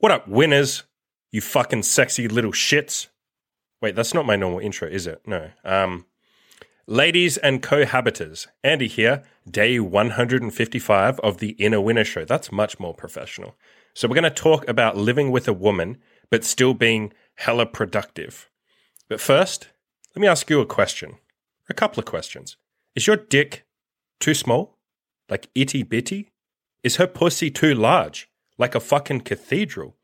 What up, winners? You fucking sexy little shits. Wait, that's not my normal intro, is it? No. Um, ladies and cohabitors, Andy here, day 155 of the Inner Winner Show. That's much more professional. So, we're going to talk about living with a woman, but still being hella productive. But first, let me ask you a question. A couple of questions. Is your dick too small? Like itty bitty? Is her pussy too large? Like a fucking cathedral?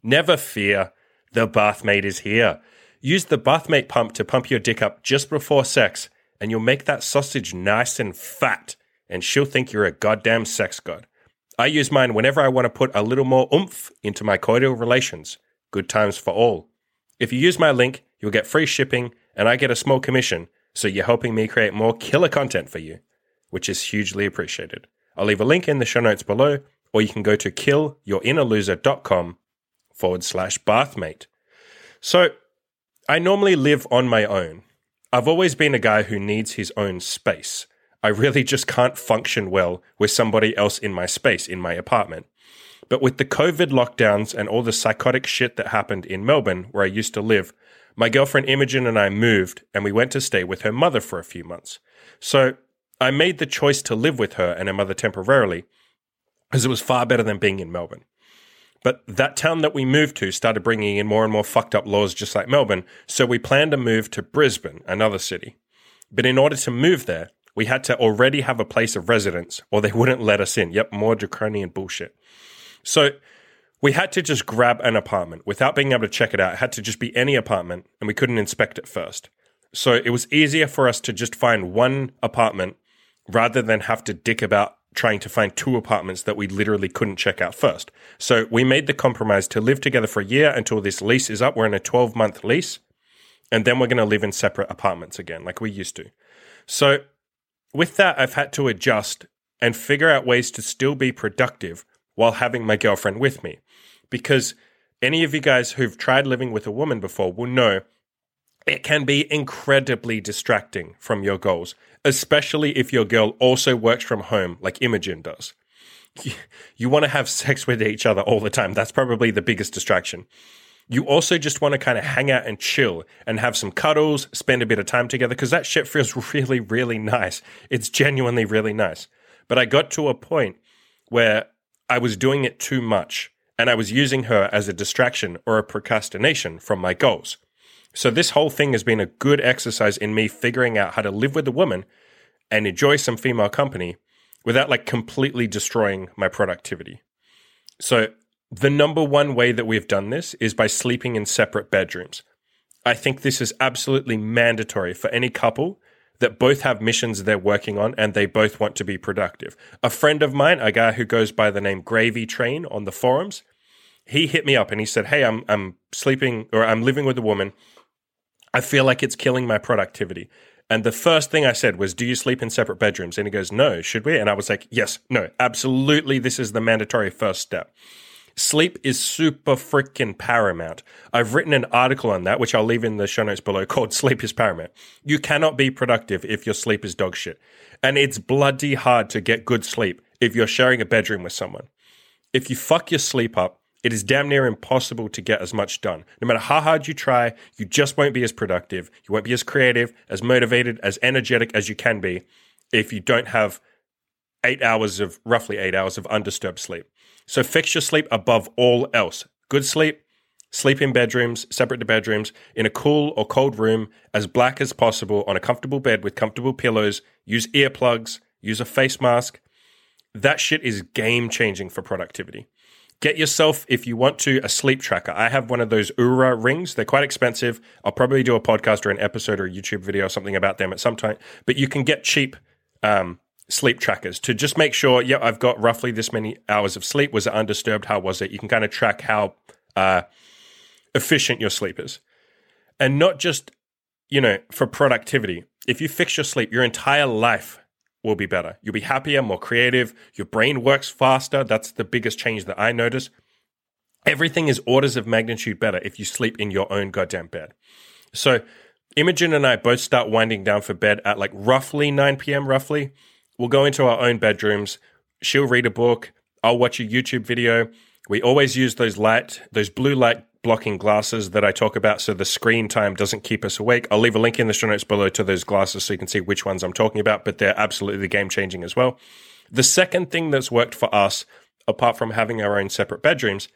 Never fear, the bathmate is here. Use the bathmate pump to pump your dick up just before sex, and you'll make that sausage nice and fat, and she'll think you're a goddamn sex god. I use mine whenever I want to put a little more oomph into my coital relations. Good times for all. If you use my link, you'll get free shipping, and I get a small commission, so you're helping me create more killer content for you, which is hugely appreciated. I'll leave a link in the show notes below, or you can go to killyourinnerloser.com forward slash bathmate. So I normally live on my own. I've always been a guy who needs his own space. I really just can't function well with somebody else in my space, in my apartment. But with the COVID lockdowns and all the psychotic shit that happened in Melbourne, where I used to live, my girlfriend Imogen and I moved and we went to stay with her mother for a few months. So I made the choice to live with her and her mother temporarily, as it was far better than being in Melbourne. But that town that we moved to started bringing in more and more fucked up laws, just like Melbourne. So we planned to move to Brisbane, another city. But in order to move there, we had to already have a place of residence or they wouldn't let us in. Yep, more draconian bullshit. So we had to just grab an apartment without being able to check it out. It had to just be any apartment and we couldn't inspect it first. So it was easier for us to just find one apartment rather than have to dick about trying to find two apartments that we literally couldn't check out first. So we made the compromise to live together for a year until this lease is up. We're in a 12 month lease. And then we're going to live in separate apartments again, like we used to. So with that, I've had to adjust and figure out ways to still be productive while having my girlfriend with me. Because any of you guys who've tried living with a woman before will know it can be incredibly distracting from your goals, especially if your girl also works from home like Imogen does. You, want to have sex with each other all the time. That's probably the biggest distraction. You also just want to kind of hang out and chill and have some cuddles, spend a bit of time together because that shit feels really, really nice. It's genuinely really nice. But I got to a point where I was doing it too much and I was using her as a distraction or a procrastination from my goals. So this whole thing has been a good exercise in me figuring out how to live with a woman and enjoy some female company without like completely destroying my productivity. So the number one way that we've done this is by sleeping in separate bedrooms. I think this is absolutely mandatory for any couple that both have missions they're working on and they both want to be productive. A friend of mine, a guy who goes by the name Gravy Train on the forums, he hit me up and he said, "Hey, I'm I'm sleeping or I'm living with a woman I feel like it's killing my productivity. And the first thing I said was, Do you sleep in separate bedrooms? And he goes, No, should we? And I was like, Yes, no, absolutely. This is the mandatory first step. Sleep is super freaking paramount. I've written an article on that, which I'll leave in the show notes below, called Sleep is Paramount. You cannot be productive if your sleep is dog shit. And it's bloody hard to get good sleep if you're sharing a bedroom with someone. If you fuck your sleep up, it is damn near impossible to get as much done. No matter how hard you try, you just won't be as productive. You won't be as creative, as motivated, as energetic as you can be if you don't have eight hours of roughly eight hours of undisturbed sleep. So fix your sleep above all else. Good sleep, sleep in bedrooms, separate to bedrooms, in a cool or cold room, as black as possible, on a comfortable bed with comfortable pillows. Use earplugs, use a face mask. That shit is game changing for productivity. Get yourself, if you want to, a sleep tracker. I have one of those Oura rings. They're quite expensive. I'll probably do a podcast or an episode or a YouTube video or something about them at some time. But you can get cheap um, sleep trackers to just make sure, yeah, I've got roughly this many hours of sleep. Was it undisturbed? How was it? You can kind of track how uh, efficient your sleep is. And not just, you know, for productivity. If you fix your sleep, your entire life will be better. You'll be happier, more creative. Your brain works faster. That's the biggest change that I notice. Everything is orders of magnitude better if you sleep in your own goddamn bed. So, Imogen and I both start winding down for bed at like roughly 9 p.m. roughly. We'll go into our own bedrooms. She'll read a book. I'll watch a YouTube video. We always use those light, those blue light blocking glasses that I talk about so the screen time doesn't keep us awake. I'll leave a link in the show notes below to those glasses so you can see which ones I'm talking about, but they're absolutely game changing as well. The second thing that's worked for us, apart from having our own separate bedrooms,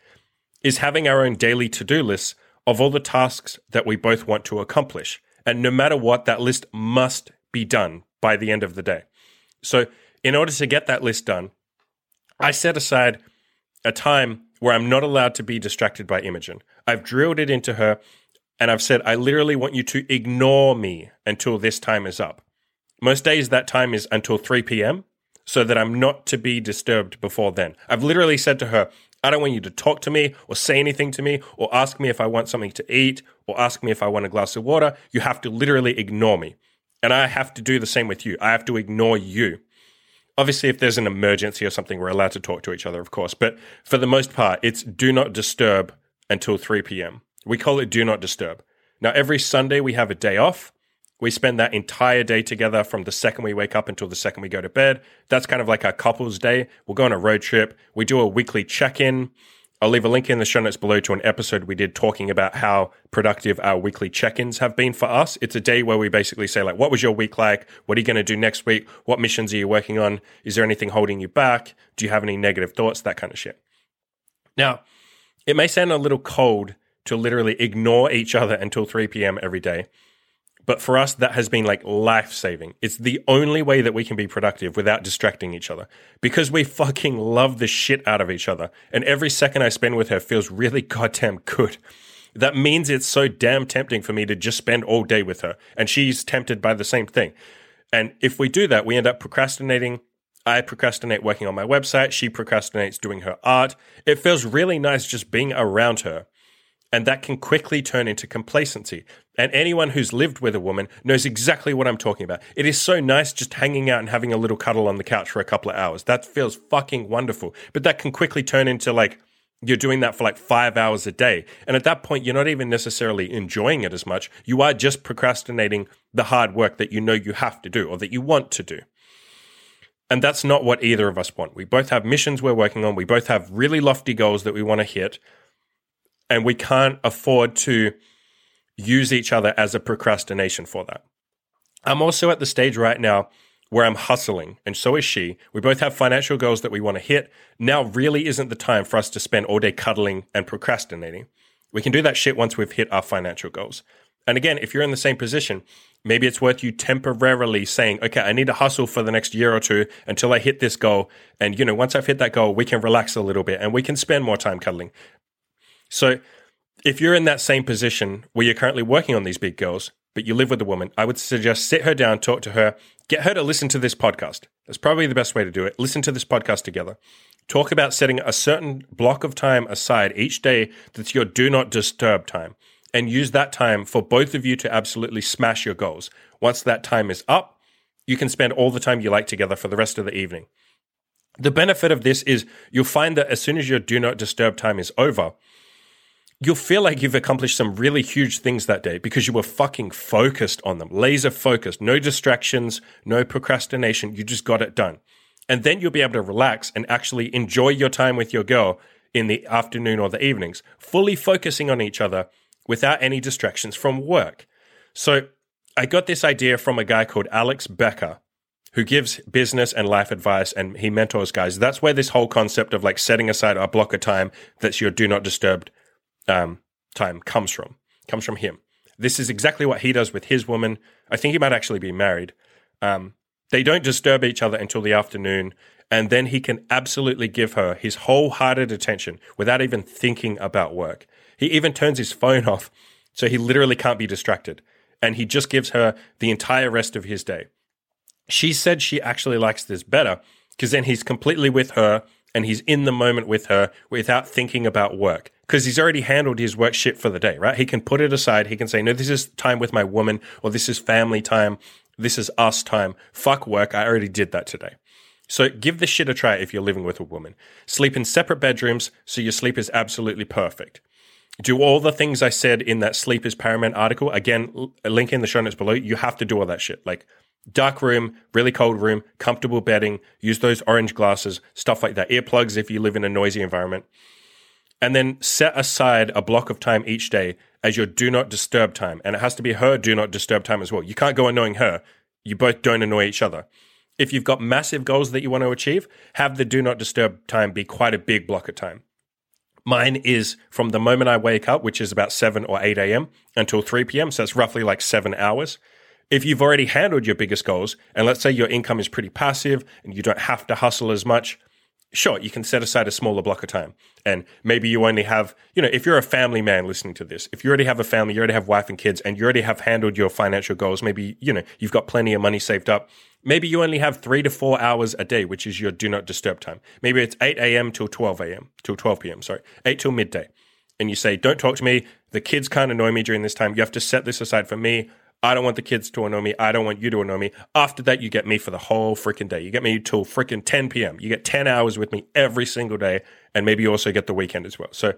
is having our own daily to do lists of all the tasks that we both want to accomplish. And no matter what, that list must be done by the end of the day. So, in order to get that list done, I set aside a time where I'm not allowed to be distracted by Imogen. I've drilled it into her and I've said, I literally want you to ignore me until this time is up. Most days that time is until 3 p.m. so that I'm not to be disturbed before then. I've literally said to her, I don't want you to talk to me or say anything to me or ask me if I want something to eat or ask me if I want a glass of water. You have to literally ignore me. And I have to do the same with you. I have to ignore you. Obviously, if there's an emergency or something, we're allowed to talk to each other, of course. But for the most part, it's do not disturb until 3 p.m. We call it do not disturb. Now, every Sunday, we have a day off. We spend that entire day together from the second we wake up until the second we go to bed. That's kind of like our couples day. We'll go on a road trip. We do a weekly check in. I'll leave a link in the show notes below to an episode we did talking about how productive our weekly check-ins have been for us. It's a day where we basically say like, what was your week like? What are you going to do next week? What missions are you working on? Is there anything holding you back? Do you have any negative thoughts? That kind of shit. Now, it may sound a little cold to literally ignore each other until 3 p.m. every day. But for us, that has been like life saving. It's the only way that we can be productive without distracting each other because we fucking love the shit out of each other. And every second I spend with her feels really goddamn good. That means it's so damn tempting for me to just spend all day with her. And she's tempted by the same thing. And if we do that, we end up procrastinating. I procrastinate working on my website. She procrastinates doing her art. It feels really nice just being around her. And that can quickly turn into complacency. And anyone who's lived with a woman knows exactly what I'm talking about. It is so nice just hanging out and having a little cuddle on the couch for a couple of hours. That feels fucking wonderful. But that can quickly turn into like, you're doing that for like five hours a day. And at that point, you're not even necessarily enjoying it as much. You are just procrastinating the hard work that you know you have to do or that you want to do. And that's not what either of us want. We both have missions we're working on. We both have really lofty goals that we want to hit and we can't afford to use each other as a procrastination for that. I'm also at the stage right now where I'm hustling, and so is she. We both have financial goals that we want to hit. Now really isn't the time for us to spend all day cuddling and procrastinating. We can do that shit once we've hit our financial goals. And again, if you're in the same position, maybe it's worth you temporarily saying, okay, I need to hustle for the next year or two until I hit this goal. And, you know, once I've hit that goal, we can relax a little bit and we can spend more time cuddling. So if you're in that same position where you're currently working on these big goals, but you live with a woman, I would suggest sit her down, talk to her, get her to listen to this podcast. That's probably the best way to do it. Listen to this podcast together. Talk about setting a certain block of time aside each day that's your do not disturb time and use that time for both of you to absolutely smash your goals. Once that time is up, you can spend all the time you like together for the rest of the evening. The benefit of this is you'll find that as soon as your do not disturb time is over, you'll feel like you've accomplished some really huge things that day because you were fucking focused on them, laser focused, no distractions, no procrastination. You just got it done. And then you'll be able to relax and actually enjoy your time with your girl in the afternoon or the evenings, fully focusing on each other without any distractions from work. So I got this idea from a guy called Alex Becker, who gives business and life advice and he mentors guys. That's where this whole concept of like setting aside a block of time that's your do not disturb um, time comes from. Comes from him. This is exactly what he does with his woman. I think he might actually be married. Um, they don't disturb each other until the afternoon, and then he can absolutely give her his wholehearted attention without even thinking about work. He even turns his phone off so he literally can't be distracted, and he just gives her the entire rest of his day. She said she actually likes this better because then he's completely with her and he's in the moment with her without thinking about work because he's already handled his work shit for the day, right? He can put it aside. He can say, no, this is time with my woman or this is family time. This is us time. Fuck work. I already did that today. So give this shit a try if you're living with a woman. Sleep in separate bedrooms so your sleep is absolutely perfect. Do all the things I said in that sleep is paramount article. Again, link in the show notes below. You have to do all that shit. Like dark room, really cold room, comfortable bedding, use those orange glasses, stuff like that. Earplugs if you live in a noisy environment. And then set aside a block of time each day as your do not disturb time. And it has to be her do not disturb time as well. You can't go annoying her. You both don't annoy each other. If you've got massive goals that you want to achieve, have the do not disturb time be quite a big block of time. Mine is from the moment I wake up, which is about 7 or 8 a.m., until 3 p.m. So it's roughly like seven hours. If you've already handled your biggest goals, and let's say your income is pretty passive and you don't have to hustle as much, sure, you can set aside a smaller block of time. And maybe you only have, you know, if you're a family man listening to this, if you already have a family, you already have wife and kids, and you already have handled your financial goals, maybe, you know, you've got plenty of money saved up. Maybe you only have three to four hours a day, which is your do not disturb time. Maybe it's 8 a.m. till 12 a.m., till 12 p.m., sorry, 8 till midday. And you say, don't talk to me. The kids can't annoy me during this time. You have to set this aside for me. I don't want the kids to annoy me. I don't want you to annoy me. After that, you get me for the whole freaking day. You get me till freaking 10 p.m. You get 10 hours with me every single day. And maybe you also get the weekend as well. So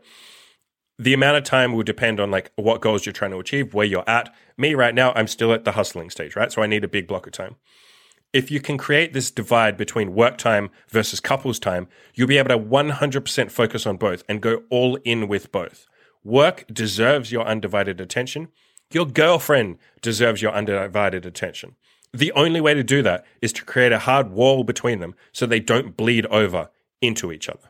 the amount of time will depend on like what goals you're trying to achieve, where you're at. Me right now, I'm still at the hustling stage, right? So I need a big block of time. If you can create this divide between work time versus couples time, you'll be able to 100% focus on both and go all in with both. Work deserves your undivided attention your girlfriend deserves your undivided attention. The only way to do that is to create a hard wall between them so they don't bleed over into each other.